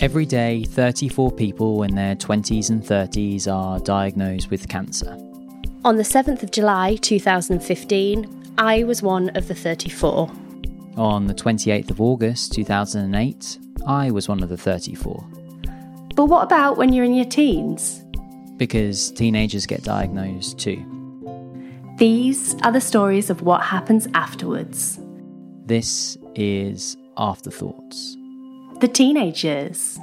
Every day, 34 people in their 20s and 30s are diagnosed with cancer. On the 7th of July 2015, I was one of the 34. On the 28th of August 2008, I was one of the 34. But what about when you're in your teens? Because teenagers get diagnosed too. These are the stories of what happens afterwards. This is Afterthoughts. The teenagers.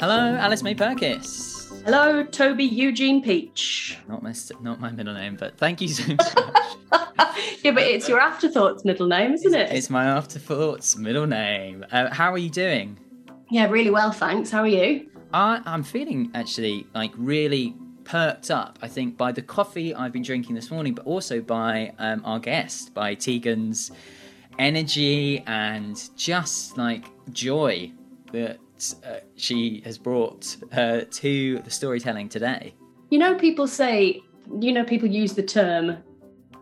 Hello, Alice May Perkis. Hello, Toby Eugene Peach. Not my not my middle name, but thank you so much. yeah, but it's your afterthoughts middle name, isn't it? It's my afterthoughts middle name. Uh, how are you doing? Yeah, really well, thanks. How are you? I, I'm feeling actually like really perked up. I think by the coffee I've been drinking this morning, but also by um, our guest, by Tegan's energy and just like joy that uh, she has brought uh, to the storytelling today. You know, people say, you know, people use the term,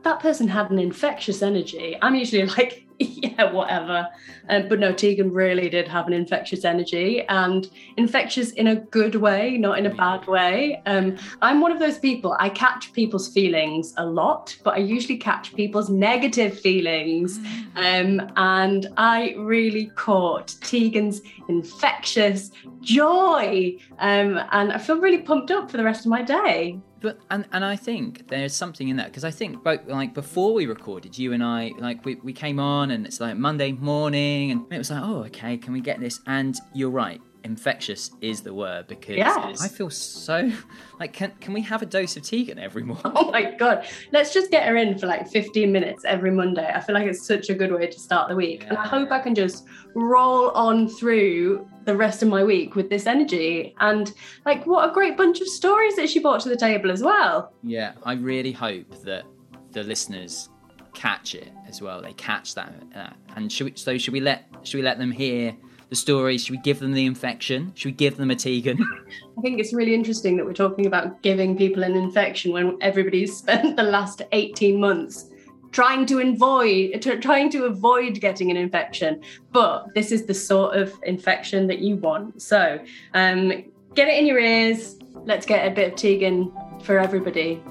that person had an infectious energy. I'm usually like, yeah, whatever. Um, but no, Tegan really did have an infectious energy and infectious in a good way, not in a bad way. Um, I'm one of those people, I catch people's feelings a lot, but I usually catch people's negative feelings. Mm. Um, and I really caught Tegan's infectious joy. Um, and I feel really pumped up for the rest of my day but and and I think there's something in that because I think both like before we recorded, you and I like we, we came on and it's like Monday morning and it was like, oh okay, can we get this? And you're right, infectious is the word because yes. I feel so like can can we have a dose of Tegan every morning? Oh my god. Let's just get her in for like 15 minutes every Monday. I feel like it's such a good way to start the week. Yeah. And I hope I can just roll on through the rest of my week with this energy. And like, what a great bunch of stories that she brought to the table as well. Yeah, I really hope that the listeners catch it as well. They catch that. Uh, and should we, so should we let should we let them hear the stories? Should we give them the infection? Should we give them a Tegan? I think it's really interesting that we're talking about giving people an infection when everybody's spent the last 18 months trying to avoid trying to avoid getting an infection but this is the sort of infection that you want so um, get it in your ears let's get a bit of tegan for everybody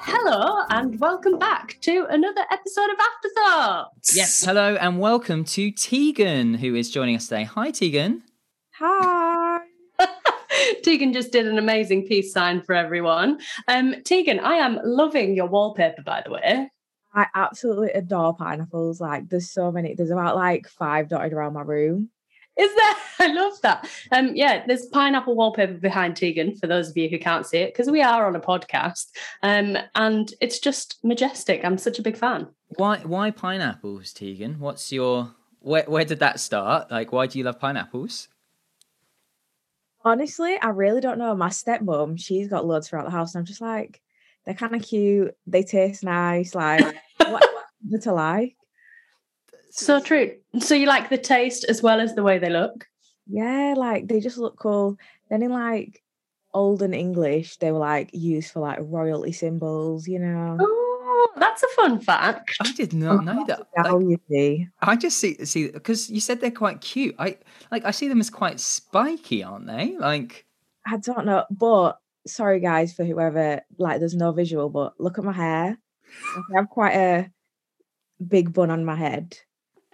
Hello and welcome back to another episode of Afterthoughts. Yes, hello and welcome to Tegan, who is joining us today. Hi, Tegan. Hi. Tegan just did an amazing peace sign for everyone. Um, Tegan, I am loving your wallpaper, by the way. I absolutely adore pineapples. Like, there's so many. There's about like five dotted around my room. Is there? I love that. Um, yeah, there's pineapple wallpaper behind Tegan for those of you who can't see it because we are on a podcast. Um, and it's just majestic. I'm such a big fan. Why? Why pineapples, Tegan? What's your? Where? Where did that start? Like, why do you love pineapples? Honestly, I really don't know. My stepmom, she's got loads throughout the house, and I'm just like, they're kind of cute. They taste nice. Like, what, what to like? So true. So you like the taste as well as the way they look? Yeah, like they just look cool. Then in like olden English, they were like used for like royalty symbols, you know. Oh, Oh, that's a fun fact. I did not know that. How you see? I just see see because you said they're quite cute. I like I see them as quite spiky, aren't they? Like I don't know, but sorry guys for whoever like there's no visual, but look at my hair. I have quite a big bun on my head.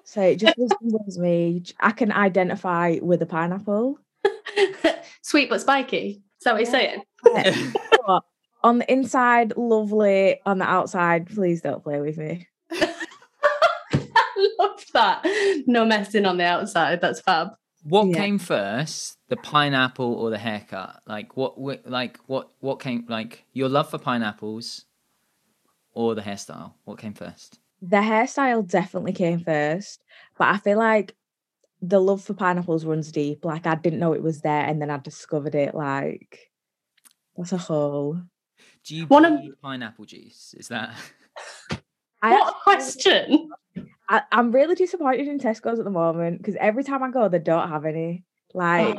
So it just resembles me. I can identify with a pineapple. Sweet but spiky. Is that what yeah. you're saying? on the inside, lovely. On the outside, please don't play with me. I love that. No messing on the outside. That's fab. What yeah. came first, the pineapple or the haircut? Like what? Like what? What came? Like your love for pineapples, or the hairstyle? What came first? the hairstyle definitely came first, but I feel like the love for pineapples runs deep. Like I didn't know it was there, and then I discovered it. Like that's a whole. Do you want of... pineapple juice? Is that? I what a question! I, am really disappointed in Tesco's at the moment because every time I go, they don't have any. Like,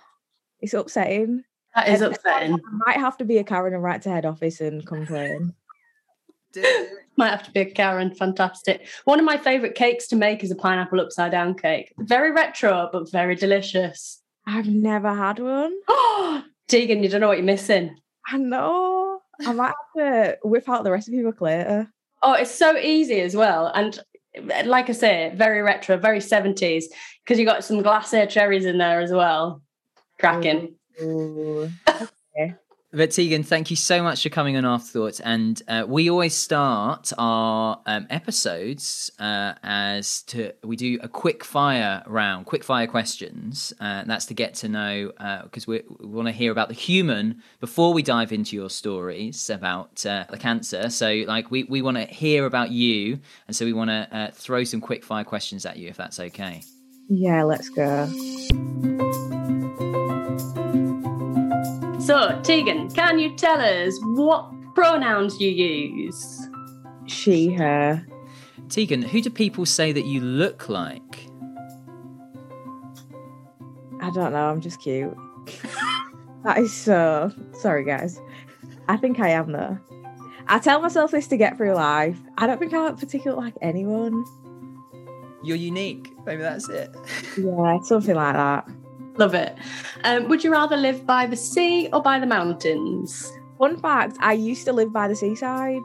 it's upsetting. That is upsetting. I might have to be a Karen and write to head office and complain. Might have to be a Karen. Fantastic. One of my favourite cakes to make is a pineapple upside down cake. Very retro, but very delicious. I've never had one. Oh, Tegan, you don't know what you're missing. I know. I might have to whip out the recipe book later. Oh, it's so easy as well. And like I say, very retro, very 70s, because you got some glacé cherries in there as well. Cracking. Ooh. But Tegan, thank you so much for coming on Afterthoughts. And uh, we always start our um, episodes uh, as to we do a quick fire round, quick fire questions. Uh, that's to get to know because we, we want to hear about the human before we dive into your stories about uh, the cancer. So, like, we, we want to hear about you, and so we want to uh, throw some quick fire questions at you, if that's okay. Yeah, let's go. So, Tegan, can you tell us what pronouns you use? She, her. Tegan, who do people say that you look like? I don't know. I'm just cute. that is so. Sorry, guys. I think I am though. I tell myself this to get through life. I don't think I particularly like anyone. You're unique. Maybe that's it. Yeah, something like that. Love it. Um, would you rather live by the sea or by the mountains? Fun fact: I used to live by the seaside.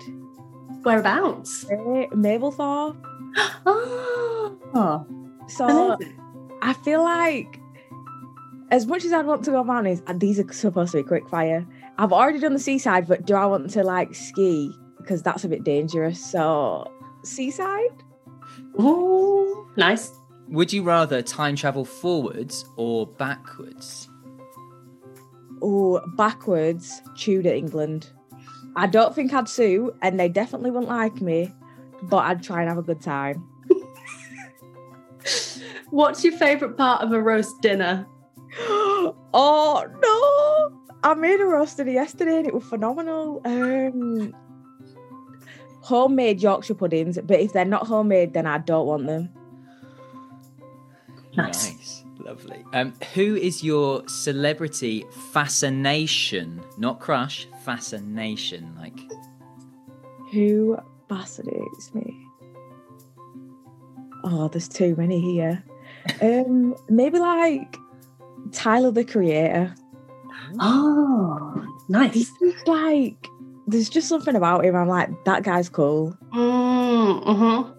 Whereabouts? Mablethorpe. Oh, So amazing. I feel like, as much as I'd want to go mountains, and these are supposed to be quick fire. I've already done the seaside, but do I want to like ski? Because that's a bit dangerous. So seaside. Oh, nice. Would you rather time travel forwards or backwards? Oh, backwards, Tudor England. I don't think I'd sue, and they definitely wouldn't like me, but I'd try and have a good time. What's your favourite part of a roast dinner? oh no! I made a roast dinner yesterday and it was phenomenal. Um, homemade Yorkshire puddings, but if they're not homemade, then I don't want them. Nice. Lovely. Um, who is your celebrity fascination? Not crush, fascination. Like, Who fascinates me? Oh, there's too many here. Um, maybe like Tyler the Creator. Oh, nice. He's just like there's just something about him. I'm like, that guy's cool. Mm-hmm.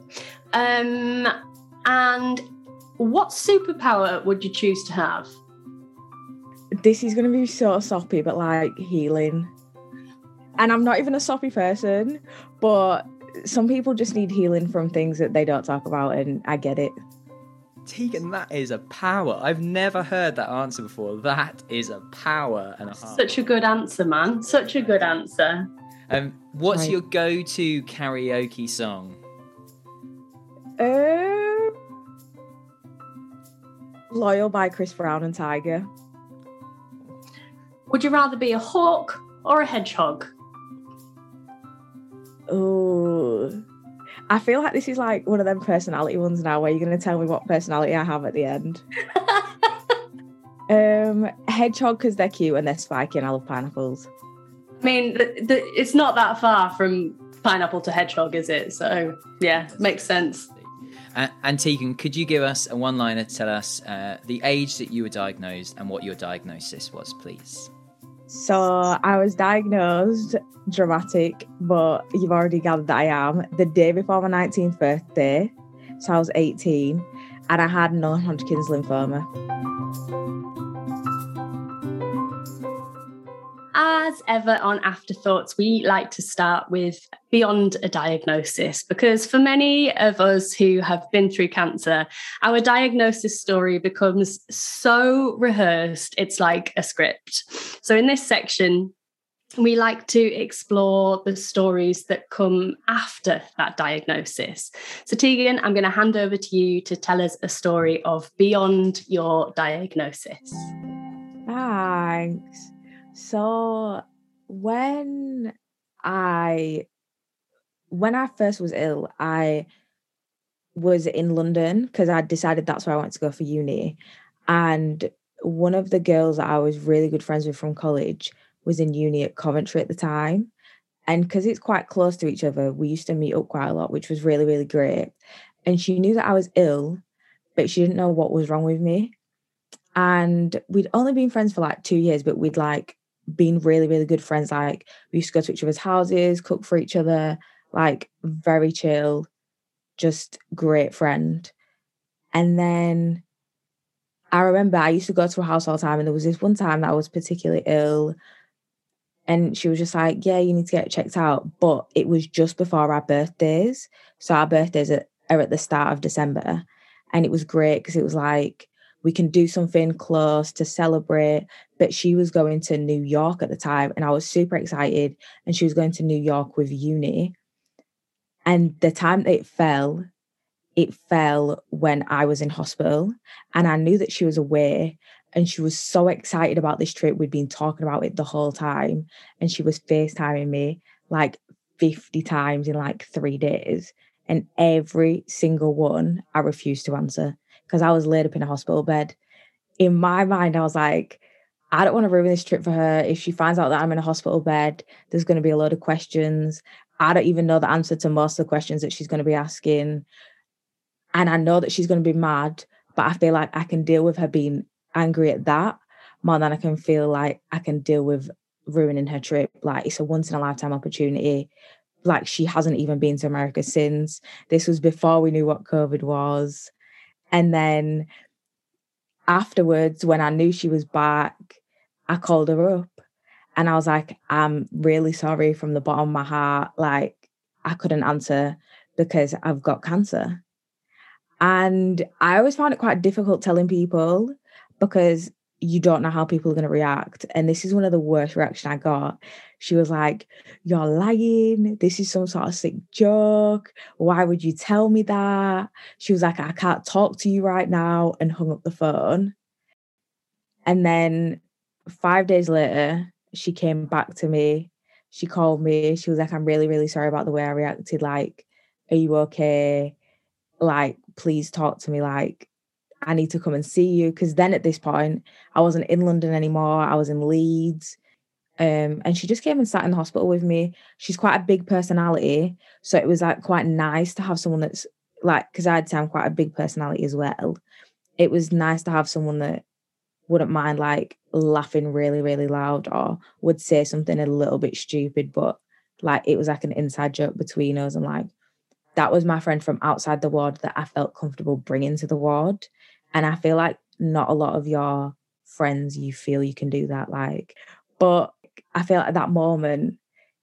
Um, and what superpower would you choose to have? This is gonna be so soppy, but like healing. And I'm not even a soppy person, but some people just need healing from things that they don't talk about, and I get it. Tegan, that is a power. I've never heard that answer before. That is a power and a half. Such a good answer, man. Such a good answer. Um, what's Right. your go-to karaoke song? Um, Loyal by Chris Brown and Tyga. Would you rather be a hawk or a hedgehog? Oh, I feel like this is like one of them personality ones now, where you're going to tell me what personality I have at the end. Um, hedgehog because they're cute and they're spiky, and I love pineapples. I mean, the, the, it's not that far from pineapple to hedgehog, is it? So, yeah, makes sense. Uh, and could you give us a one-liner to tell us uh, the age that you were diagnosed and what your diagnosis was, please? So I was diagnosed dramatic, but you've already gathered that I am the day before my 19th birthday. So I was 18, and I had non-Hodgkin's lymphoma. As ever on Afterthoughts, we like to start with beyond a diagnosis because for many of us who have been through cancer, our diagnosis story becomes so rehearsed, it's like a script. So, in this section, we like to explore the stories that come after that diagnosis. So, Tegan, I'm going to hand over to you to tell us a story of beyond your diagnosis. Thanks. So when I when I first was ill, I was in London because I decided that's where I wanted to go for uni. And one of the girls that I was really good friends with from college was in uni at Coventry at the time. And because it's quite close to each other, we used to meet up quite a lot, which was really, really great. And she knew that I was ill, but she didn't know what was wrong with me. And we'd only been friends for like two years, but we'd like been really, really good friends. Like we used to go to each other's houses, cook for each other, like very chill, just great friend. And then I remember I used to go to her house all the time, and there was this one time that I was particularly ill. And she was just like, Yeah, you need to get checked out. But it was just before our birthdays. So our birthdays are, are at the start of December. And it was great because it was like, we can do something close to celebrate. But she was going to New York at the time, and I was super excited. And she was going to New York with uni. And the time that it fell, it fell when I was in hospital. And I knew that she was away. And she was so excited about this trip. We'd been talking about it the whole time. And she was FaceTiming me like 50 times in like three days. And every single one I refused to answer because I was laid up in a hospital bed. In my mind, I was like, I don't want to ruin this trip for her. If she finds out that I'm in a hospital bed, there's going to be a load of questions. I don't even know the answer to most of the questions that she's going to be asking. And I know that she's going to be mad, but I feel like I can deal with her being angry at that more than I can feel like I can deal with ruining her trip. Like it's a once in a lifetime opportunity. Like she hasn't even been to America since. This was before we knew what COVID was. And then afterwards, when I knew she was back, I called her up and I was like, I'm really sorry from the bottom of my heart. Like, I couldn't answer because I've got cancer. And I always found it quite difficult telling people because you don't know how people are going to react. And this is one of the worst reaction I got. She was like, You're lying. This is some sort of sick joke. Why would you tell me that? She was like, I can't talk to you right now, and hung up the phone. And then five days later, she came back to me. She called me. She was like, I'm really, really sorry about the way I reacted. Like, are you okay? Like, please talk to me. Like, I need to come and see you. Cause then at this point, I wasn't in London anymore. I was in Leeds. Um, and she just came and sat in the hospital with me. She's quite a big personality. So it was like quite nice to have someone that's like, because I'd say I'm quite a big personality as well. It was nice to have someone that wouldn't mind like laughing really, really loud or would say something a little bit stupid, but like it was like an inside joke between us. And like that was my friend from outside the ward that I felt comfortable bringing to the ward. And I feel like not a lot of your friends you feel you can do that like. But I feel at that moment,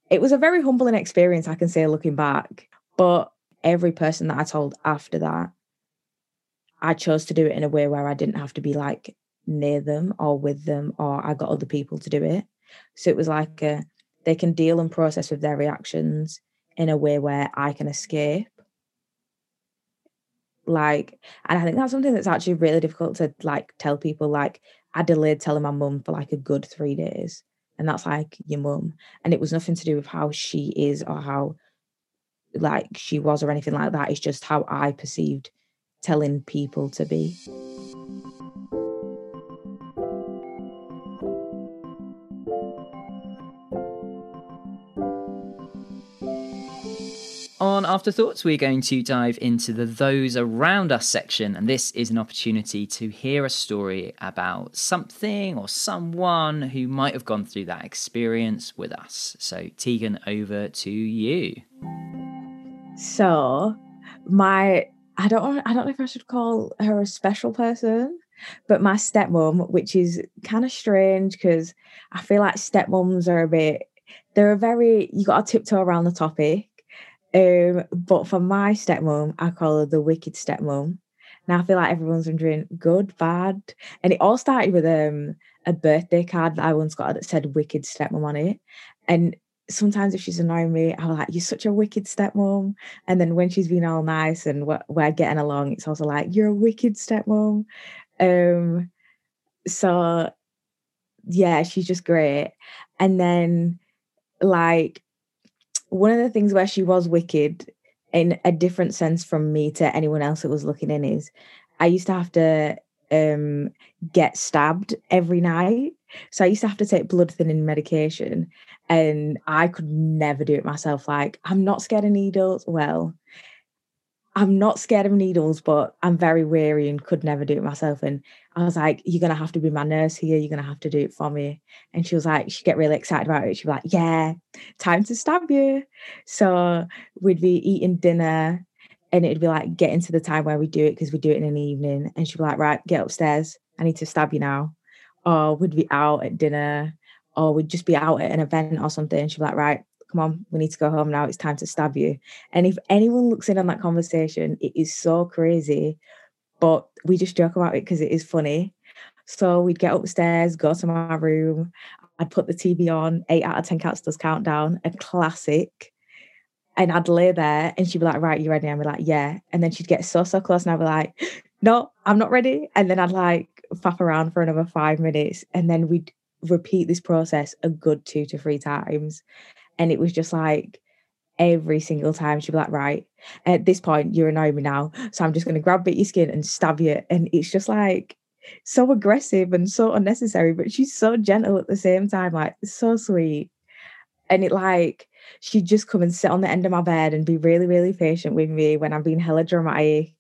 it was a very humbling experience, I can say looking back. But every person that I told after that, I chose to do it in a way where I didn't have to be like near them or with them or I got other people to do it. So it was like a, they can deal and process with their reactions in a way where I can escape. Like, and I think that's something that's actually really difficult to like tell people. Like, I delayed telling my mum for like a good three days, and that's like your mum, and it was nothing to do with how she is or how like she was or anything like that. It's just how I perceived telling people to be. On Afterthoughts, we're going to dive into the Those Around Us section, and this is an opportunity to hear a story about something or someone who might have gone through that experience with us. So, Tegan, over to you. So, my I don't I don't know if I should call her a special person, but my stepmom, which is kind of strange because I feel like stepmoms are a bit they're a very you got to tiptoe around the topic um, but for my stepmom, I call her the wicked stepmom. Now I feel like everyone's wondering good, bad. And it all started with um a birthday card that I once got that said wicked stepmom on it. And sometimes if she's annoying me, I'm like, You're such a wicked stepmom. And then when she's been all nice and we're, we're getting along, it's also like, You're a wicked stepmom. Um so yeah, she's just great. And then like one of the things where she was wicked in a different sense from me to anyone else that was looking in is I used to have to um, get stabbed every night So I used to have to take blood thinning medication and I could never do it myself. Like, I'm not scared of needles. Well, I'm not scared of needles, but I'm very weary and could never do it myself. And I was like, You're gonna have to be my nurse here, you're gonna have to do it for me. And she was like, she'd get really excited about it. She'd be like, Yeah, time to stab you. So we'd be eating dinner and it'd be like getting to the time where we do it because we do it in the evening. And she'd be like, Right, get upstairs. I need to stab you now. Or we'd be out at dinner, or we'd just be out at an event or something. And she'd be like, Right, come on, we need to go home now. It's time to stab you. And if anyone looks in on that conversation, it is so crazy, but we just joke about it because it is funny. So we'd get upstairs, go to my room. I'd put the TV on, eight out of 10 cats does countdown, a classic. And I'd lay there and she'd be like, right, you ready? I'd be like, yeah. And then she'd get so, so close and I'd be like, no, I'm not ready. And then I'd like faff around for another five minutes. And then we'd repeat this process a good two to three times. And it was just like every single time she'd be like, right, at this point, you're annoying me now. So I'm just going to grab bit your skin and stab you. And it's just like so aggressive and so unnecessary, but she's so gentle at the same time, like so sweet. And it like, she'd just come and sit on the end of my bed and be really, really patient with me when I'm being hella dramatic.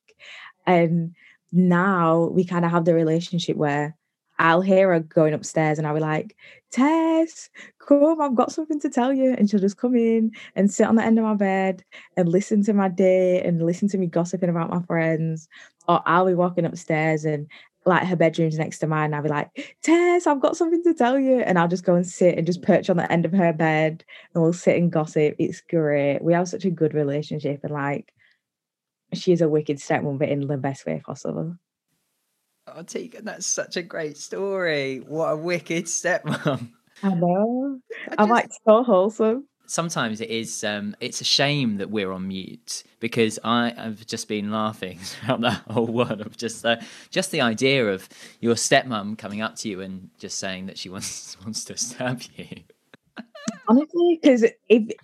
And now we kind of have the relationship where I'll hear her going upstairs and I'll be like, Tess, come, I've got something to tell you. And she'll just come in and sit on the end of my bed and listen to my day and listen to me gossiping about my friends. Or I'll be walking upstairs and like her bedroom's next to mine. I'll be like, Tess, I've got something to tell you. And I'll just go and sit and just perch on the end of her bed and we'll sit and gossip. It's great. We have such a good relationship and like she's a wicked stepmom, but in the best way possible. Oh, Tegan, that's such a great story. What a wicked stepmom. I know. I am like so wholesome. Sometimes it is. Um, it's a shame that we're on mute because I have just been laughing throughout that whole one of just uh, just the idea of your stepmom coming up to you and just saying that she wants wants to stab you. Honestly, because if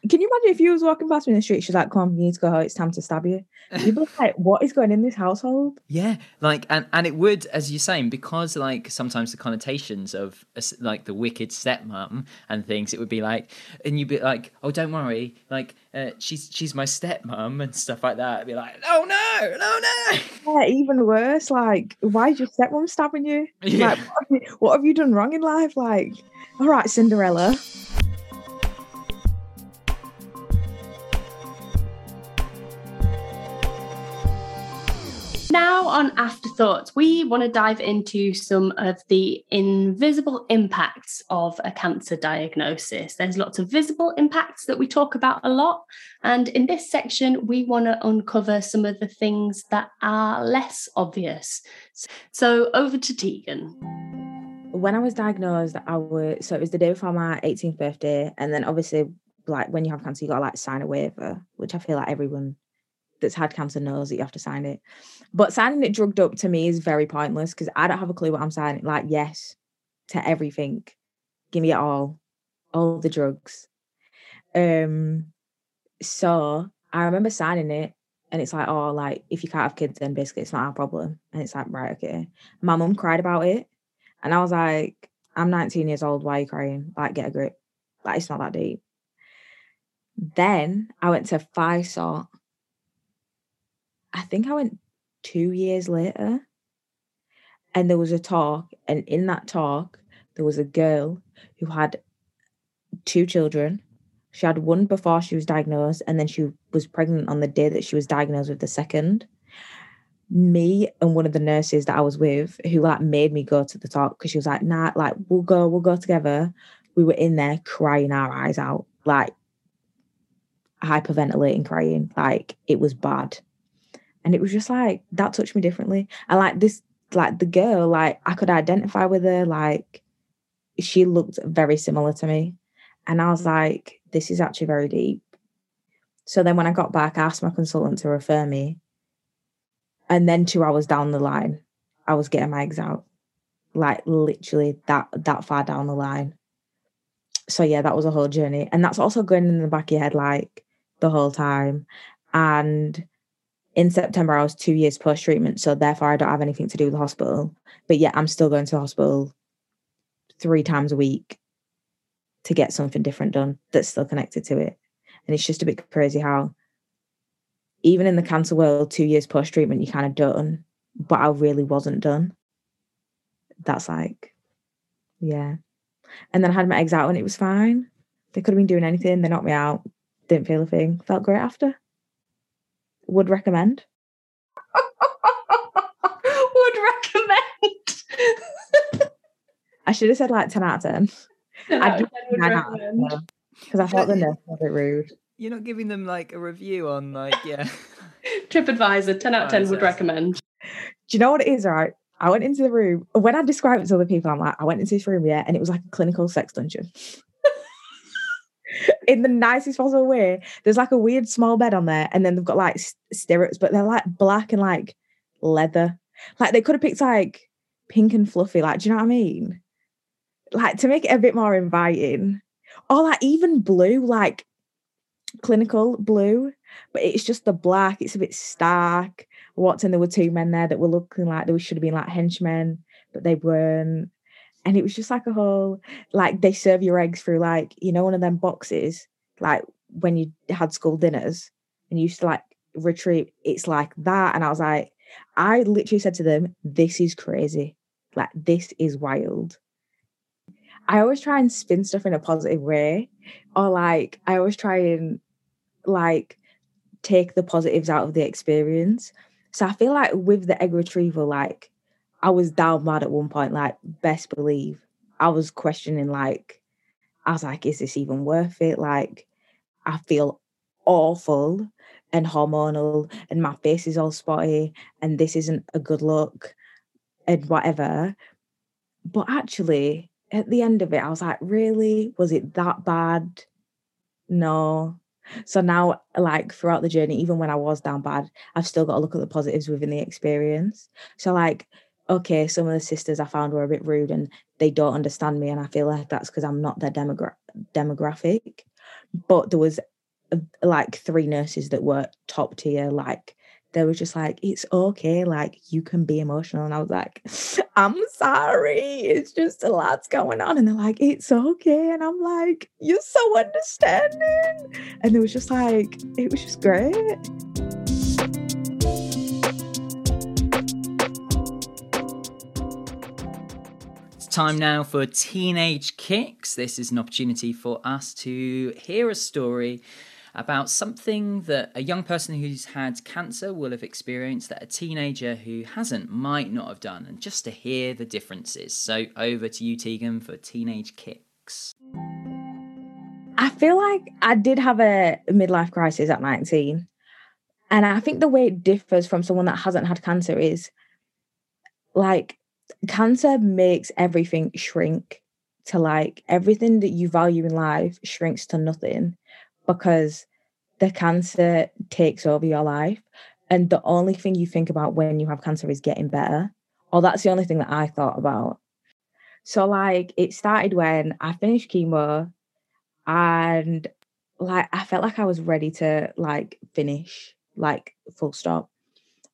can you imagine if you was walking past me in the street, she's like, "Come on, you need to go home. It's time to stab you." You'd be like, "What is going in this household?" Yeah, like, and and it would, as you're saying, because like sometimes the connotations of like the wicked stepmom and things, it would be like, and you'd be like, "Oh, don't worry, like uh, she's she's my stepmom and stuff like that." It'd be like, "Oh no, no, no!" Yeah, even worse. Like, why is your stepmom stabbing you? Yeah. Like, what have you, what have you done wrong in life? Like, all right, Cinderella. Now, on Afterthoughts, we want to dive into some of the invisible impacts of a cancer diagnosis. There's lots of visible impacts that we talk about a lot. And in this section, we want to uncover some of the things that are less obvious. So, over to Tegan. When I was diagnosed, I was so it was the day before my 18th birthday. And then obviously, like when you have cancer, you got to like sign a waiver, which I feel like everyone that's had cancer knows that you have to sign it. But signing it drugged up to me is very pointless because I don't have a clue what I'm signing. Like, yes to everything. Give me it all. All the drugs. Um, so I remember signing it and it's like, oh, like if you can't have kids, then basically it's not our problem. And it's like, right, okay. My mum cried about it. And I was like, I'm 19 years old. Why are you crying? Like, get a grip. Like, it's not that deep. Then I went to FYSOT I think I went two years later and there was a talk. And in that talk, there was a girl who had two children. She had one before she was diagnosed, and then she was pregnant on the day that she was diagnosed with the second. Me and one of the nurses that I was with, who like made me go to the talk because she was like, nah, like we'll go, we'll go together. We were in there crying our eyes out, like hyperventilating, crying. Like it was bad and it was just like that touched me differently. And like this like the girl like i could identify with her like she looked very similar to me. And i was mm. like this is actually very deep. So then when i got back i asked my consultant to refer me. And then two hours down the line i was getting my eggs out. Like literally that that far down the line. So yeah that was a whole journey. And that's also going in the back of your head like the whole time. And in September, I was two years post treatment, so therefore I don't have anything to do with the hospital. But yet, I'm still going to the hospital three times a week to get something different done that's still connected to it. And it's just a bit crazy how even in the cancer world, two years post treatment, you kind of done, but I really wasn't done. That's like, yeah. And then I had my eggs out and it was fine. They could have been doing anything. They knocked me out. Didn't feel a thing. Felt great after. Would recommend. Would recommend. I should have said like 10 out of 10. I'd give would nine out of recommend. 10 because I thought the nurse was a bit rude. You're not giving them like a review on like yeah. TripAdvisor, 10 out of 10 would Advisor. recommend. Do you know what it is, right? I went into the room. When I describe it to other people, I'm like, I went into this room, yeah, and it was like a clinical sex dungeon. In the nicest possible way. There's like a weird small bed on there, and then they've got like stirrups, but they're like black and like leather. Like they could have picked like pink and fluffy. Like, do you know what I mean? Like to make it a bit more inviting. Or like even blue, like clinical blue, but it's just the black. It's a bit stark. Walked in, there were two men there that were looking like they should have been like henchmen, but they weren't. And it was just like a whole like they serve your eggs through like you know one of them boxes like when you had school dinners and you used to like retrieve. It's like that, and I was like, I literally said to them, "This is crazy. Like this is wild." I always try and spin stuff in a positive way, or like I always try and like take the positives out of the experience. So I feel like with the egg retrieval, like I was down bad at one point, like best believe. I was questioning, like, I was like, is this even worth it? Like, I feel awful and hormonal, and my face is all spotty, and this isn't a good look, and whatever. But actually, at the end of it, I was like, really? Was it that bad? No. So now, like throughout the journey, even when I was down bad, I've still got to look at the positives within the experience. So, like, okay, some of the sisters I found were a bit rude and they don't understand me, and I feel like that's because I'm not their demogra- demographic. But there was uh, like three nurses that were top tier, like they were just like, it's okay, like you can be emotional. And I was like, I'm sorry, it's just a lot's going on. And they're like, it's okay. And I'm like, you're so understanding. And it was just like, it was just great. Time now for Teenage Kicks. This is an opportunity for us to hear a story about something that a young person who's had cancer will have experienced that a teenager who hasn't might not have done, and just to hear the differences. So, over to you, Tegan, for Teenage Kicks. I feel like I did have a midlife crisis at 19. And I think the way it differs from someone that hasn't had cancer is like cancer makes everything shrink to like everything that you value in life shrinks to nothing because the cancer takes over your life. And the only thing you think about when you have cancer is getting better. Or that's the only thing that I thought about. So, like, it started when I finished chemo and like I felt like I was ready to like finish, like full stop.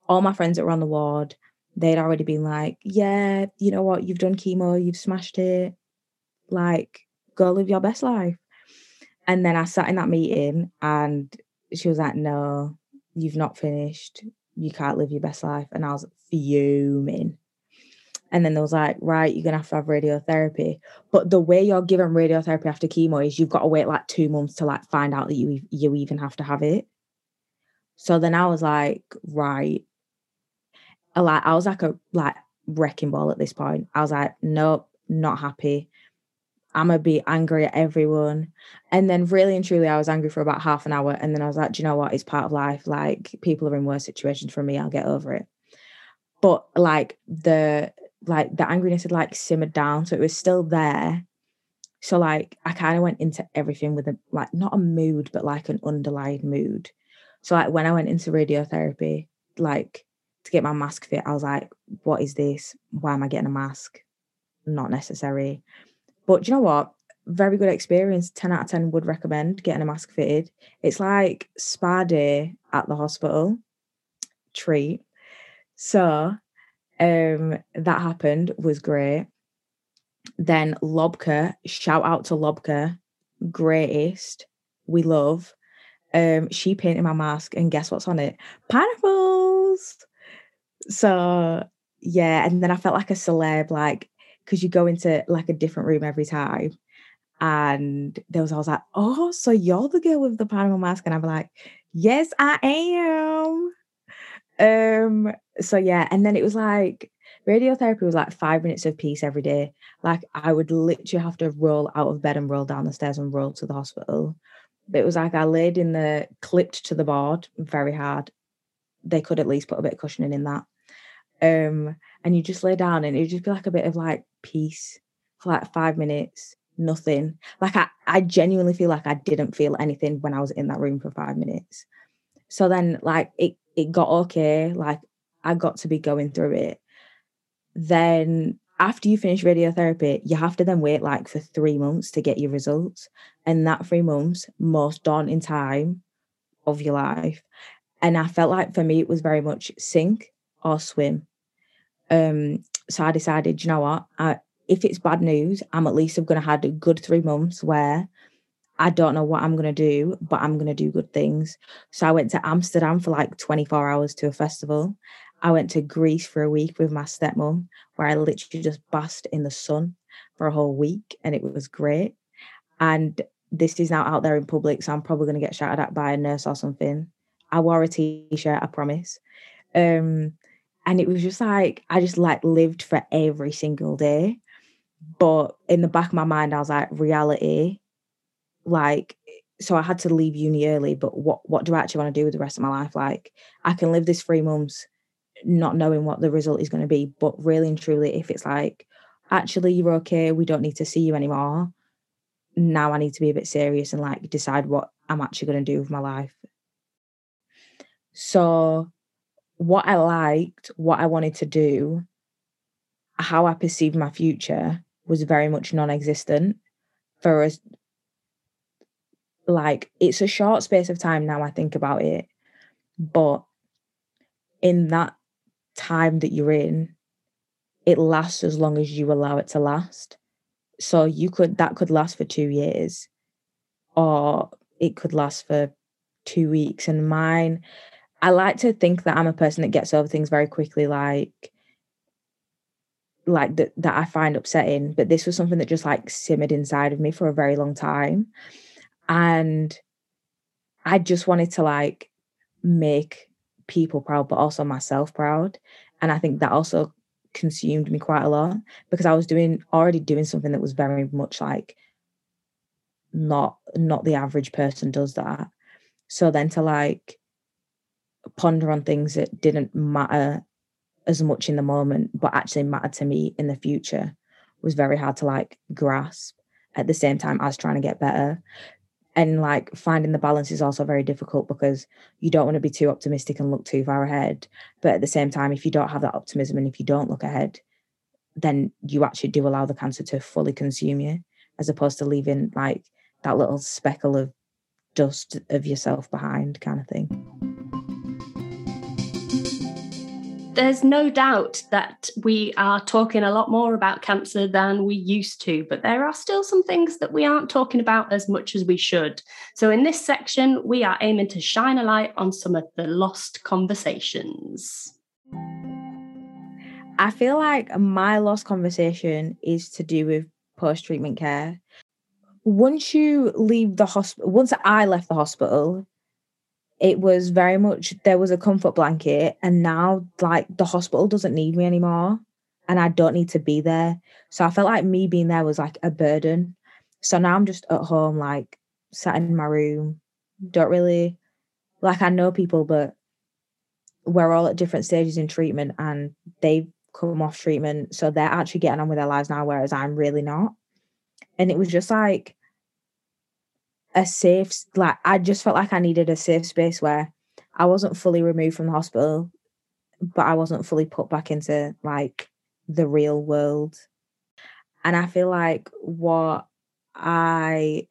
All my friends that were on the ward, they'd already been like, Yeah, you know what, you've done chemo, you've smashed it. Like, go live your best life. And then I sat in that meeting and she was like, No, you've not finished. You can't live your best life. And I was fuming. And then there was like, right, you're gonna have to have radiotherapy. But the way you're given radiotherapy after chemo is you've got to wait like two months to like find out that you you even have to have it. So then I was like, right. Like I was like a like wrecking ball at this point. I was like, nope, not happy. I'm gonna be angry at everyone. And then really and truly I was angry for about half an hour. And then I was like, do you know what? It's part of life. Like people are in worse situations from me. I'll get over it. But like the like the angriness had like simmered down. So it was still there. So like I kind of went into everything with a like not a mood, but like an underlying mood. So like when I went into radiotherapy, like to get my mask fit, I was like, what is this? Why am I getting a mask? Not necessary. But you know what? Very good experience. 10 out of 10 would recommend getting a mask fitted. It's like spa day at the hospital. Treat. So um that happened was great. Then Lobka, shout out to Lobka, greatest. We love. Um, she painted my mask, and guess what's on it? Pineapples. So yeah, and then I felt like a celeb, like because you go into like a different room every time. And there was I was like, oh, so you're the girl with the Panama mask, and I'm like, yes, I am. Um, so yeah, and then it was like radiotherapy was like five minutes of peace every day. Like I would literally have to roll out of bed and roll down the stairs and roll to the hospital. It was like I laid in the clipped to the board very hard. They could at least put a bit of cushioning in that. Um, and you just lay down and it would just be like a bit of like peace for like five minutes, nothing. Like I, I genuinely feel like I didn't feel anything when I was in that room for five minutes. So then like it it got okay, like I got to be going through it. Then after you finish radiotherapy, you have to then wait like for three months to get your results. And that three months, most daunting time of your life. And I felt like for me, it was very much sink or swim. Um, so I decided, you know what? I, if it's bad news, I'm at least going to have a good three months where I don't know what I'm going to do, but I'm going to do good things. So I went to Amsterdam for like 24 hours to a festival. I went to Greece for a week with my stepmom, where I literally just basked in the sun for a whole week, and it was great. And this is now out there in public, so I'm probably going to get shouted at by a nurse or something. I wore a t-shirt, I promise. Um, and it was just like I just like lived for every single day. But in the back of my mind, I was like, reality, like so I had to leave uni early, but what what do I actually want to do with the rest of my life? Like I can live this three months not knowing what the result is going to be, but really and truly, if it's like, actually you're okay, we don't need to see you anymore. Now I need to be a bit serious and like decide what I'm actually going to do with my life. So what I liked, what I wanted to do, how I perceived my future was very much non-existent for us like it's a short space of time now I think about it. But in that time that you're in, it lasts as long as you allow it to last. So you could that could last for two years, or it could last for two weeks. And mine, I like to think that I'm a person that gets over things very quickly, like like that that I find upsetting. But this was something that just like simmered inside of me for a very long time and I just wanted to like make people proud, but also myself proud. And I think that also consumed me quite a lot because I was doing already doing something that was very much like not not the average person does that. So then to like ponder on things that didn't matter as much in the moment, but actually mattered to me in the future was very hard to like grasp at the same time as trying to get better. And like finding the balance is also very difficult because you don't want to be too optimistic and look too far ahead. But at the same time if you don't have that optimism and if you don't look ahead then you actually do allow the cancer to fully consume you as opposed to leaving like that little speckle of dust of yourself behind kind of thing there's no doubt that we are talking a lot more about cancer than we used to, but there are still some things that we aren't talking about as much as we should. So, in this section, we are aiming to shine a light on some of the lost conversations. I feel like my lost conversation is to do with post treatment care. Once you leave the hospital, once I left the hospital, it was very much there was a comfort blanket and now like the hospital doesn't need me anymore and I don't need to be there. So I felt like me being there was like a burden. So now I'm just at home, like sat in my room, don't really like I know people, but we're all at different stages in treatment and they've come off treatment. So they're actually getting on with their lives now, whereas I'm really not. And it was just like a safe like I just felt like I needed a safe space where I wasn't fully removed from the hospital, but I wasn't fully put back into like the real world. And I feel like what I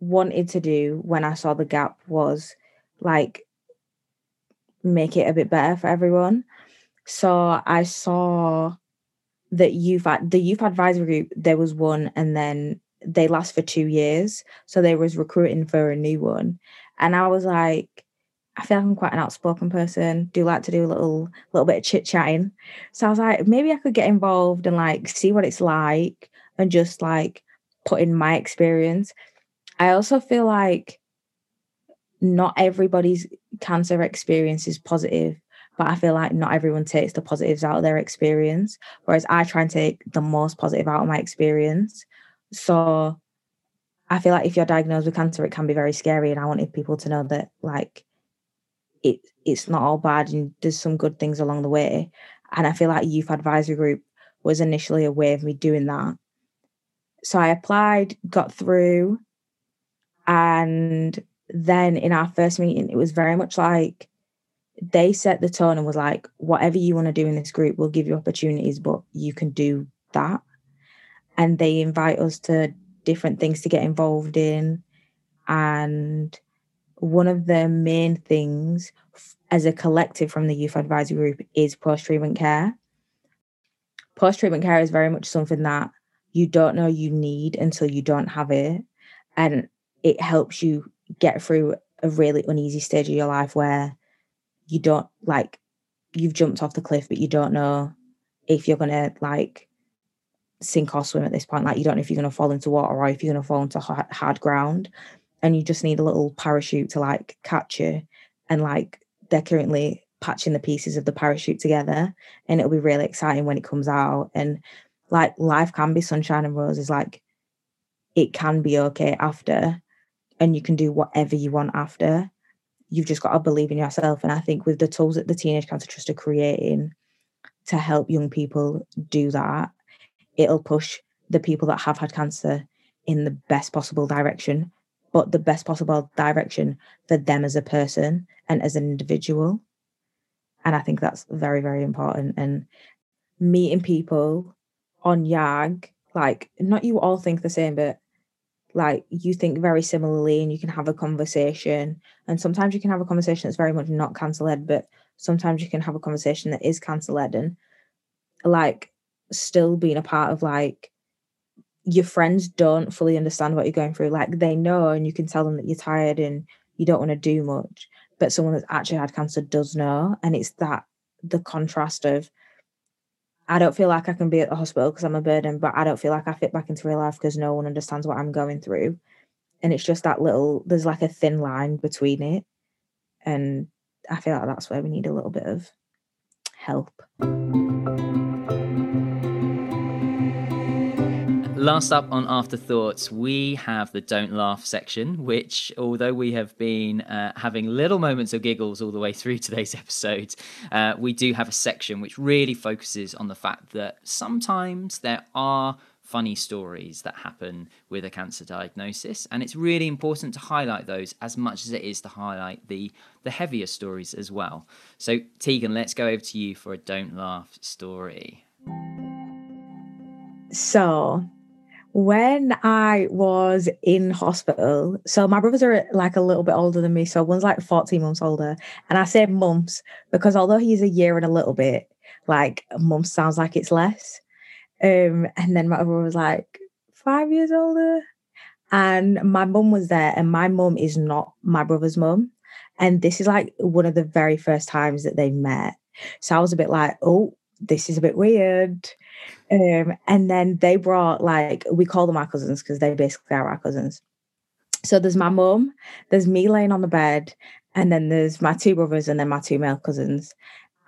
wanted to do when I saw the gap was like make it a bit better for everyone. So I saw that youth the youth advisory group there was one and then they last for two years so they was recruiting for a new one. And i was like i feel like i'm quite an outspoken person do like to do a little little bit of chit chatting so i was like maybe i could get involved and like see what it's like and just like put in my experience. I also feel like not everybody's cancer experience is positive but I feel like not everyone takes the positives out of their experience, whereas I try and take the most positive out of my experience. So I feel like if you're diagnosed with cancer, it can be very scary, and I wanted people to know that like it it's not all bad, and there's some good things along the way. And I feel like youth advisory group was initially a way of me doing that. So I applied, got through, and then in our first meeting, it was very much like they set the tone and was like, whatever you want to do in this group, we'll give you opportunities, but you can do that. And they invite us to different things to get involved in. And one of the main things as a collective from the youth advisory group is post treatment care. Post treatment care is very much something that you don't know you need until you don't have it. And it helps you get through a really uneasy stage of your life where you don't like you've jumped off the cliff, but you don't know if you're gonna like sink or swim at this point. Like you don't know if you're gonna fall into water or if you're gonna fall into hard ground, and you just need a little parachute to like catch you. And like they're currently patching the pieces of the parachute together, and it'll be really exciting when it comes out. And like life can be sunshine and roses. Like it can be okay after, and you can do whatever you want after you've just got to believe in yourself. And I think with the tools that the Teenage Cancer Trust are creating to help young people do that, it'll push the people that have had cancer in the best possible direction, but the best possible direction for them as a person and as an individual. And I think that's very, very important. And meeting people on YAG, like, not you all think the same, but like you think very similarly and you can have a conversation and sometimes you can have a conversation that's very much not cancer led but sometimes you can have a conversation that is cancer led and like still being a part of like your friends don't fully understand what you're going through like they know and you can tell them that you're tired and you don't want to do much but someone that's actually had cancer does know and it's that the contrast of I don't feel like I can be at the hospital because I'm a burden, but I don't feel like I fit back into real life because no one understands what I'm going through. And it's just that little, there's like a thin line between it. And I feel like that's where we need a little bit of help. Last up on Afterthoughts, we have the Don't Laugh section, which, although we have been uh, having little moments of giggles all the way through today's episode, uh, we do have a section which really focuses on the fact that sometimes there are funny stories that happen with a cancer diagnosis and it's really important to highlight those as much as it is to highlight the the heavier stories as well. So tegan let's go over to you for a don't laugh story. So when I was in hospital, so my brothers are like a little bit older than me. So one's like 14 months older. And I say months because although he's a year and a little bit, like a month sounds like it's less. Um, and then my brother was like five years older. And my mum was there, and my mum is not my brother's mum. And this is like one of the very first times that they met. So I was a bit like, oh, this is a bit weird. Um, and then they brought like we call them our cousins because they basically are our cousins. So there's my mum, there's me laying on the bed, and then there's my two brothers and then my two male cousins.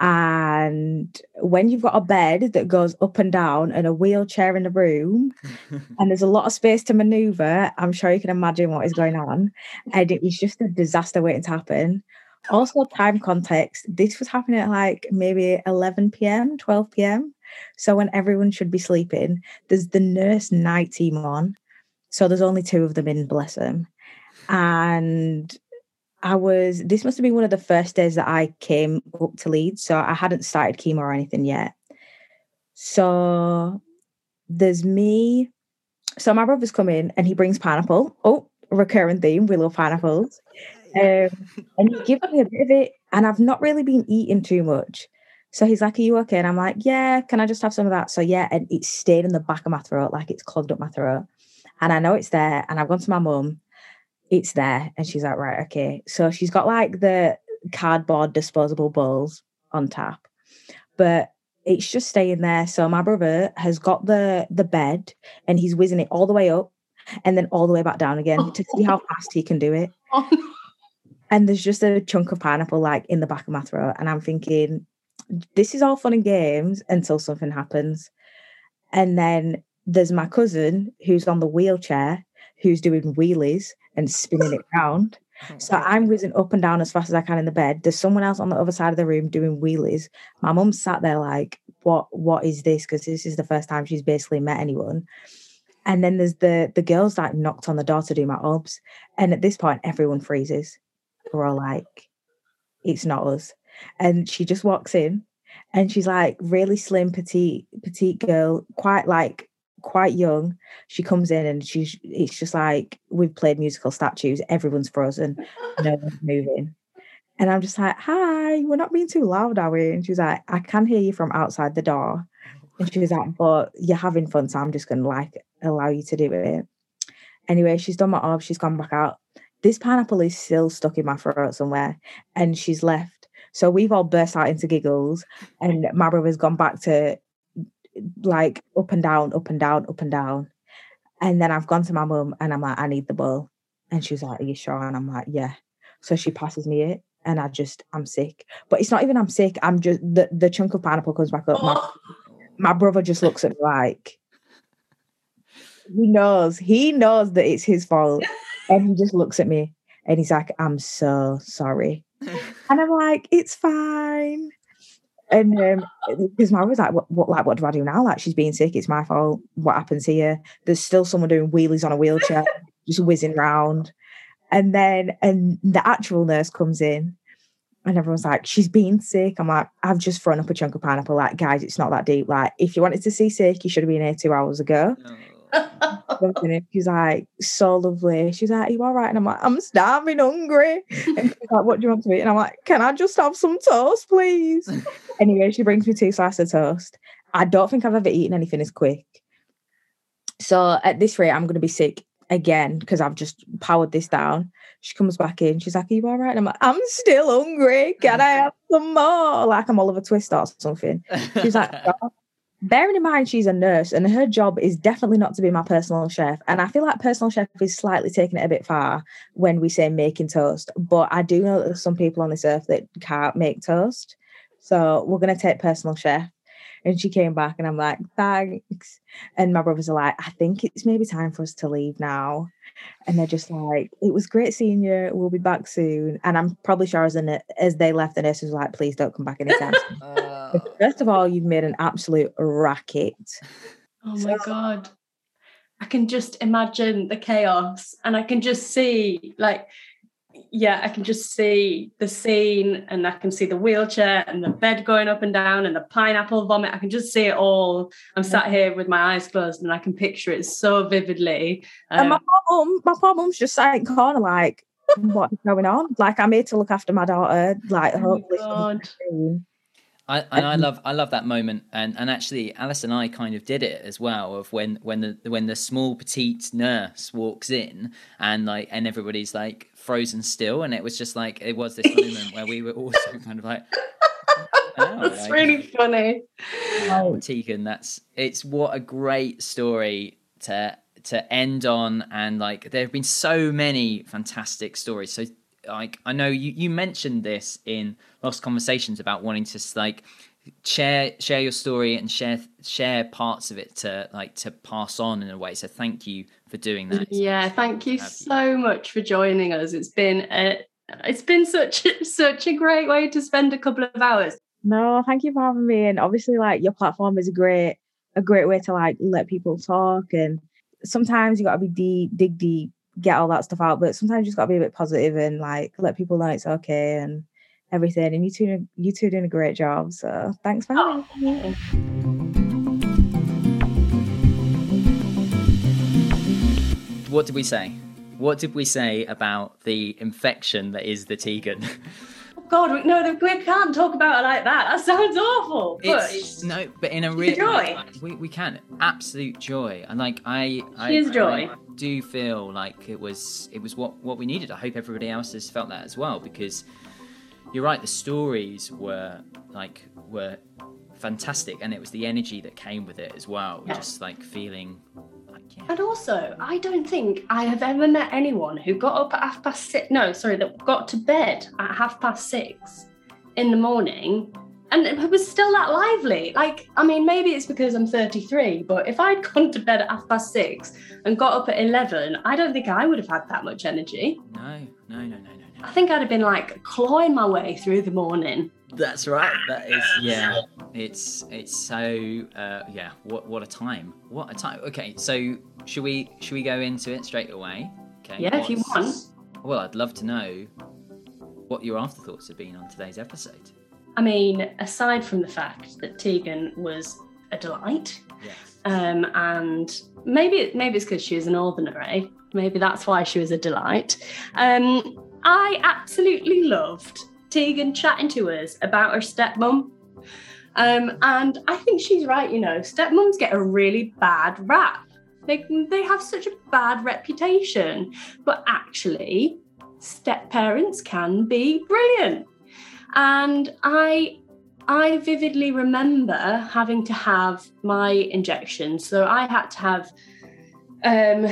And when you've got a bed that goes up and down and a wheelchair in the room, and there's a lot of space to maneuver, I'm sure you can imagine what is going on. And it was just a disaster waiting to happen. Also, time context this was happening at like maybe 11 p.m., 12 p.m. So when everyone should be sleeping, there's the nurse night team on. So there's only two of them in, bless them. And I was, this must have been one of the first days that I came up to Leeds. So I hadn't started chemo or anything yet. So there's me. So my brother's come in and he brings pineapple. Oh, recurring theme. We love pineapples. Um, and he gives me a bit of it. And I've not really been eating too much. So he's like, Are you okay? And I'm like, Yeah, can I just have some of that? So yeah, and it's stayed in the back of my throat, like it's clogged up my throat. And I know it's there. And I've gone to my mum, it's there. And she's like, Right, okay. So she's got like the cardboard disposable bowls on tap. But it's just staying there. So my brother has got the the bed and he's whizzing it all the way up and then all the way back down again to see how fast he can do it. Oh. And there's just a chunk of pineapple like in the back of my throat. And I'm thinking, this is all fun and games until something happens. And then there's my cousin who's on the wheelchair, who's doing wheelies and spinning it round. Oh, so I'm whizzing up and down as fast as I can in the bed. There's someone else on the other side of the room doing wheelies. My mum sat there like, what what is this? Because this is the first time she's basically met anyone. And then there's the the girls like knocked on the door to do my obs. And at this point, everyone freezes. We're all like, it's not us. And she just walks in and she's like really slim, petite, petite girl, quite like quite young. She comes in and she's it's just like we've played musical statues, everyone's frozen, no one's moving. And I'm just like, hi, we're not being too loud, are we? And she's like, I can hear you from outside the door. And oh. she was like, but you're having fun, so I'm just gonna like allow you to do it. Anyway, she's done my ob, she's gone back out. This pineapple is still stuck in my throat somewhere, and she's left. So we've all burst out into giggles, and my brother's gone back to like up and down, up and down, up and down. And then I've gone to my mum and I'm like, I need the bowl. And she's like, Are you sure? And I'm like, Yeah. So she passes me it and I just I'm sick. But it's not even I'm sick. I'm just the, the chunk of pineapple comes back up. My, Oh, my brother just looks at me like he knows, he knows that it's his fault. and he just looks at me and he's like, I'm so sorry. And I'm like, it's fine. And um, because my was like, what, what, like, what do I do now? Like, she's being sick. It's my fault. What happens here? There's still someone doing wheelies on a wheelchair, just whizzing round. And then, and the actual nurse comes in, and everyone's like, she's been sick. I'm like, I've just thrown up a chunk of pineapple. Like, guys, it's not that deep. Like, if you wanted to see sick, you should have been here two hours ago. Something. And She's like, so lovely. She's like, Are you all right? And I'm like, I'm starving, hungry. And she's like, What do you want to eat? And I'm like, Can I just have some toast, please? anyway, she brings me two slices of toast. I don't think I've ever eaten anything as quick. So at this rate, I'm going to be sick again because I've just powered this down. She comes back in. She's like, Are you all right? And I'm like, I'm still hungry. Can I have some more? Like I'm Oliver Twist or something. She's like, "Oh." Bearing in mind she's a nurse and her job is definitely not to be my personal chef. And I feel like personal chef is slightly taking it a bit far when we say making toast. But I do know that there's some people on this earth that can't make toast. So we're gonna take personal chef. And she came back and I'm like, thanks. And my brothers are like, I think it's maybe time for us to leave now. And they're just like, it was great seeing you. We'll be back soon. And I'm probably sure as, an, as they left, the nurses were like, please don't come back anytime. soon." Uh, First of all, you've made an absolute racket. Oh my god. I can just imagine the chaos and I can just see like yeah, I can just see the scene and I can see the wheelchair and the bed going up and down and the pineapple vomit. I can just see it all. I'm sat here with my eyes closed and I can picture it so vividly. and my Um, poor mum, my poor mum's just sat in the corner like, what is going on? Like I'm here to look after my daughter. Like oh hopefully. I, and I Um, love I love that moment. And and actually Alice and I kind of did it as well of when when the when the small petite nurse walks in and like and everybody's like frozen still. And it was just like it was this moment where we were also kind of like oh, That's like, really funny. oh, Tegan that's it's what a great story to to end on. And like there have been so many fantastic stories. So like I know you you mentioned this in lost conversations about wanting to like share share your story and share share parts of it to like to pass on in a way so thank you for doing that It's Yeah, thank you have so much for joining us. It's been a, it's been such such a great way to spend a couple of hours. No, thank you for having me. And obviously, like your platform is a great, a great way to like let people talk. And sometimes you got to be deep, dig deep, get all that stuff out. But sometimes you just got to be a bit positive and like let people know it's okay and everything. And you two, you two are doing a great job. So thanks for having oh, me. what did we say what did we say about the infection that is the Tegan oh, God, we- no, we can't talk about it like that. That sounds awful. But It's, no, but in a real joy. we, we can absolute joy, and like I, I, She is joy. I do feel like it was it was what what we needed. I hope everybody else has felt that as well because you're right. The stories were like were fantastic, and it was the energy that came with it as well. Yeah. Just like feeling like yeah, And also, I don't think I have ever met anyone who got up at half past six. No, sorry, that got to bed at half past six in the morning and it was still that lively. Like, I mean, maybe it's because I'm 33, but if I'd gone to bed at half past six and got up at 11, I don't think I would have had that much energy. no, no, no, no, no, no. I think I'd have been like clawing my way through the morning. That's right. That is yeah. It's it's so uh, yeah. What what a time. What a time. Okay, so should we should we go into it straight away? Okay. Yeah, if you want. Well, I'd love to know what your afterthoughts have been on today's episode. I mean, aside from the fact that Tegan was a delight, Yes. um, and maybe maybe it's because she was an northerner, eh? Maybe that's why she was a delight. Um, I absolutely loved Tegan chatting to us about her stepmom. Um, and I think she's right, you know, stepmoms get a really bad rap. They, they have such a bad reputation, but actually, step parents can be brilliant. And I I vividly remember having to have my injections. So I had to have um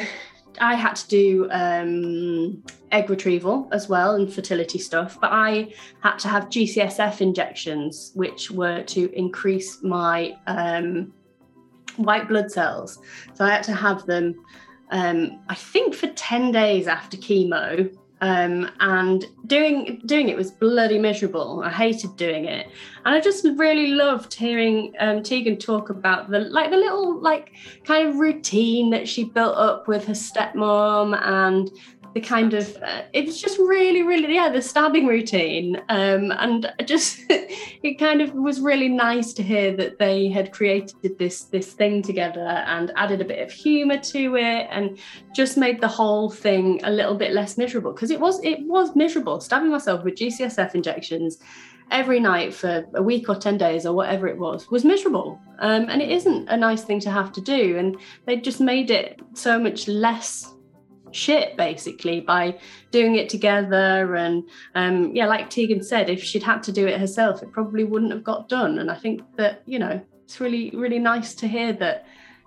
I had to do um egg retrieval as well and fertility stuff, but I had to have GCSF injections, which were to increase my um white blood cells. So I had to have them um I think for 10 days after chemo um, and doing doing it was bloody miserable. I hated doing it, and I just really loved hearing um, Tegan talk about the like the little like kind of routine that she built up with her stepmom and the kind of uh, it was just really really yeah the stabbing routine. Um, and just it kind of was really nice to hear that they had created this this thing together and added a bit of humor to it and just made the whole thing a little bit less miserable. Because it was it was miserable stabbing myself with GCSF injections every night for a week or 10 days or whatever it was was miserable. Um, and it isn't a nice thing to have to do. And they just made it so much less shit basically by doing it together and um, yeah like tegan said if she'd had to do it herself it probably wouldn't have got done and i think that you know it's really really nice to hear that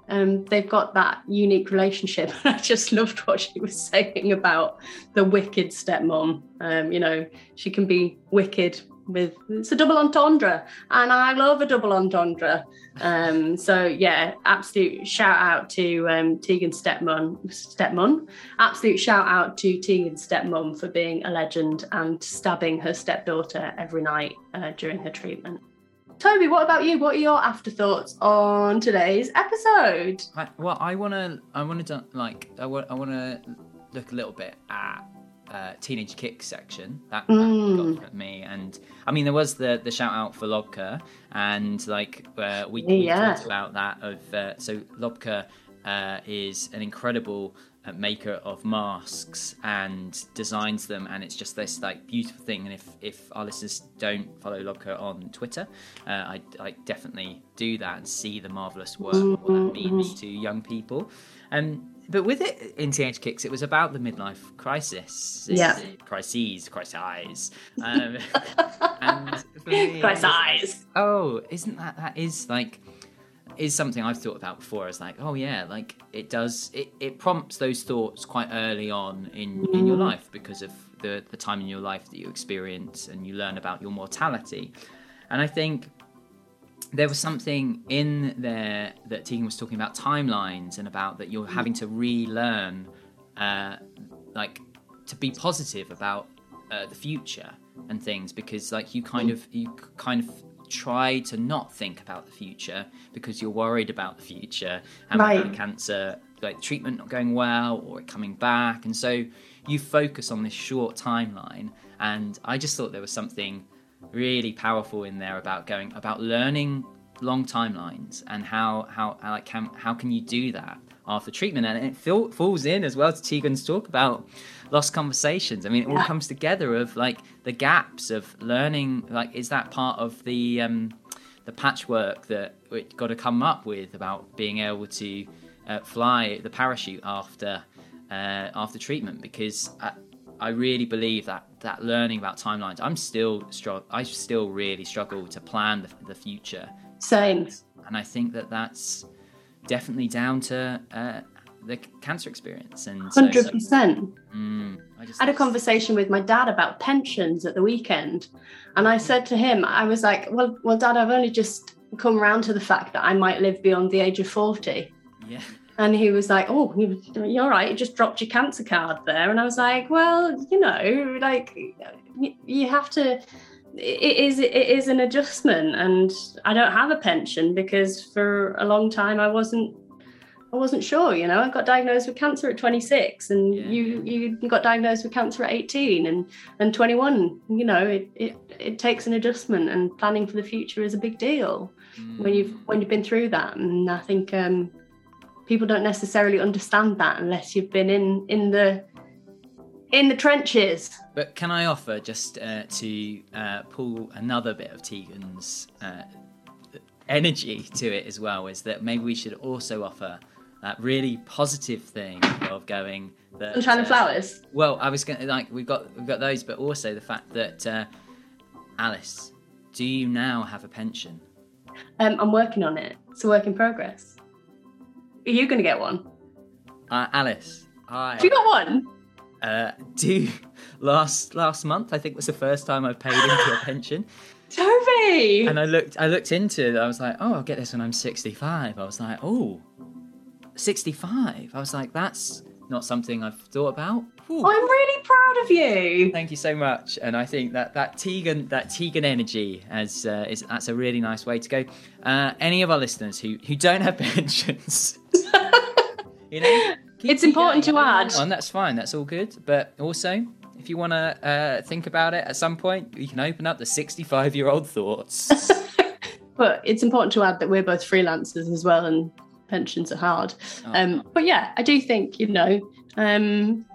um, they've got that unique relationship. I just loved what she was saying about the wicked stepmom. Um, you know, she can be wicked with it's a double entendre, and I love a double entendre. Um, so yeah, absolute shout out to um, Tegan's stepmom. Stepmom, absolute shout out to Tegan's stepmom for being a legend and stabbing her stepdaughter every night uh, during her treatment. Toby, what about you? What are your afterthoughts on today's episode? I, well, I want to, I want to, like, I want, I want to look a little bit at uh, teenage kick section that, that Mm. got me, and I mean, there was the the shout out for Lobka, and like uh, we, we Yeah. talked about that of uh, so Lobka uh, is an incredible uh, maker of masks and designs them, and it's just this like beautiful thing. And if if our listeners don't follow Lobka on Twitter, uh, I, I definitely do that and see the marvelous work and what that means to young people. Um, but with it in Teenage Kicks, it was about the midlife crisis. Yeah. crises, crises. Um, and me, it eyes. oh, isn't that that is like is something I've thought about before. It's like, oh yeah, like it does. It, it prompts those thoughts quite early on in in your life because of the the time in your life that you experience and you learn about your mortality. And I think there was something in there that Tegan was talking about timelines and about that you're having to relearn, uh, like to be positive about uh, the future and things because like you kind of you kind of try to not think about the future because you're worried about the future and Right. cancer like treatment not going well or it coming back and so you focus on this short timeline and i just thought there was something really powerful in there about going about learning long timelines and how how how, like can how can you do that after treatment? And it feel, falls in as well to Tegan's talk about lost conversations. I mean it all comes together of like the gaps of learning like is that part of the um the patchwork that we got to come up with about being able to uh, fly the parachute after uh, after treatment? Because I, I really believe that that learning about timelines I'm still struggle I still really struggle to plan the, the future Same. and I think that that's definitely down to uh, the cancer experience and so- Hundred percent. Mm, I just I had a conversation with my dad about pensions at the weekend, and I said to him, I was like, "Well, well, Dad, I've only just come around to the fact that I might live beyond the age of 40. yeah And he was like, "Oh, you- you're all right. You just dropped your cancer card there." And I was like, "Well, you know, like you have to. It is it is an adjustment, and I don't have a pension because for a long time I wasn't." I wasn't sure, you know. I got diagnosed with cancer at 26, and Yeah. you you got diagnosed with cancer at 18 and and 21. You know, it, it it takes an adjustment, and planning for the future is a big deal when you've Mm. when you've been through that and i think um people don't necessarily understand that unless you've been in in the in the trenches But can I offer just uh, to uh, pull another bit of Tegan's uh, energy to it as well? Is that maybe we should also offer that really positive thing of going that sunshine and uh, flowers Well, I was going to like we've got we've got those, but also the fact that uh, Alice, do you now have a pension? um i'm working on it it's a work in progress are you going to get one Uh, Alice, I have you got one uh, do last last month. I think was the first time I paid into a pension. toby and I looked I looked into it. I was like, oh, I'll get this when I'm 65. I was like, oh, 65. I was like, that's not something I've thought about. Whew. i'm really proud of you Thank you so much. And I think that that Tegan that Tegan energy as uh, is that's a really nice way to go. Uh, any of our listeners who who don't have pensions, you know, It's important to add. And that's fine. That's all good. But also. If you want to uh, think about it at some point, you can open up the 65 year old thoughts. but it's important to add that we're both freelancers as well and pensions are hard Oh. Um, but yeah, I do think, you know, um,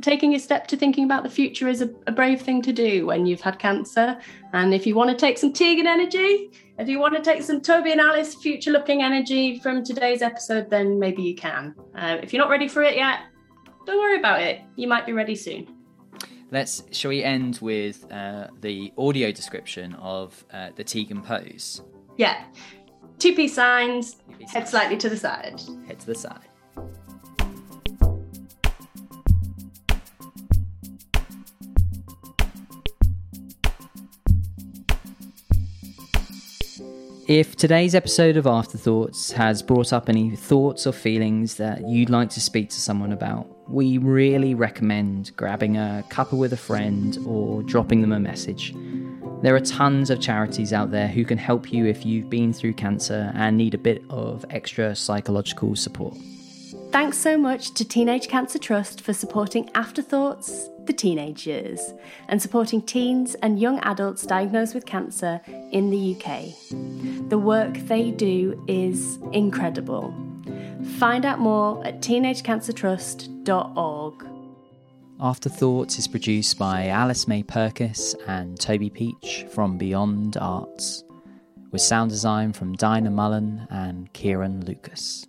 taking a step to thinking about the future is a, a brave thing to do when you've had cancer. And if you want to take some Tegan energy, if you want to take some Toby and Alice future looking energy from today's episode, then maybe you can. Uh, if you're not ready for it yet, don't worry about it. You might be ready soon. Let's. Shall we end with uh, the audio description of uh, the Tegan pose? Yeah. Two peace signs, head slightly to the side. Head to the side. If today's episode of Afterthoughts has brought up any thoughts or feelings that you'd like to speak to someone about, we really recommend grabbing a cuppa with a friend or dropping them a message. There are tons of charities out there who can help you if you've been through cancer and need a bit of extra psychological support. Thanks so much to Teenage Cancer Trust for supporting Afterthoughts, the teenage years, and supporting teens and young adults diagnosed with cancer in the UK. The work they do is incredible. Find out more at teenagecancertrust.org. Afterthoughts is produced by Alice May Purkiss and Toby Peach from Beyond Arts, with sound design from Dinah Mullen and Kieran Lucas.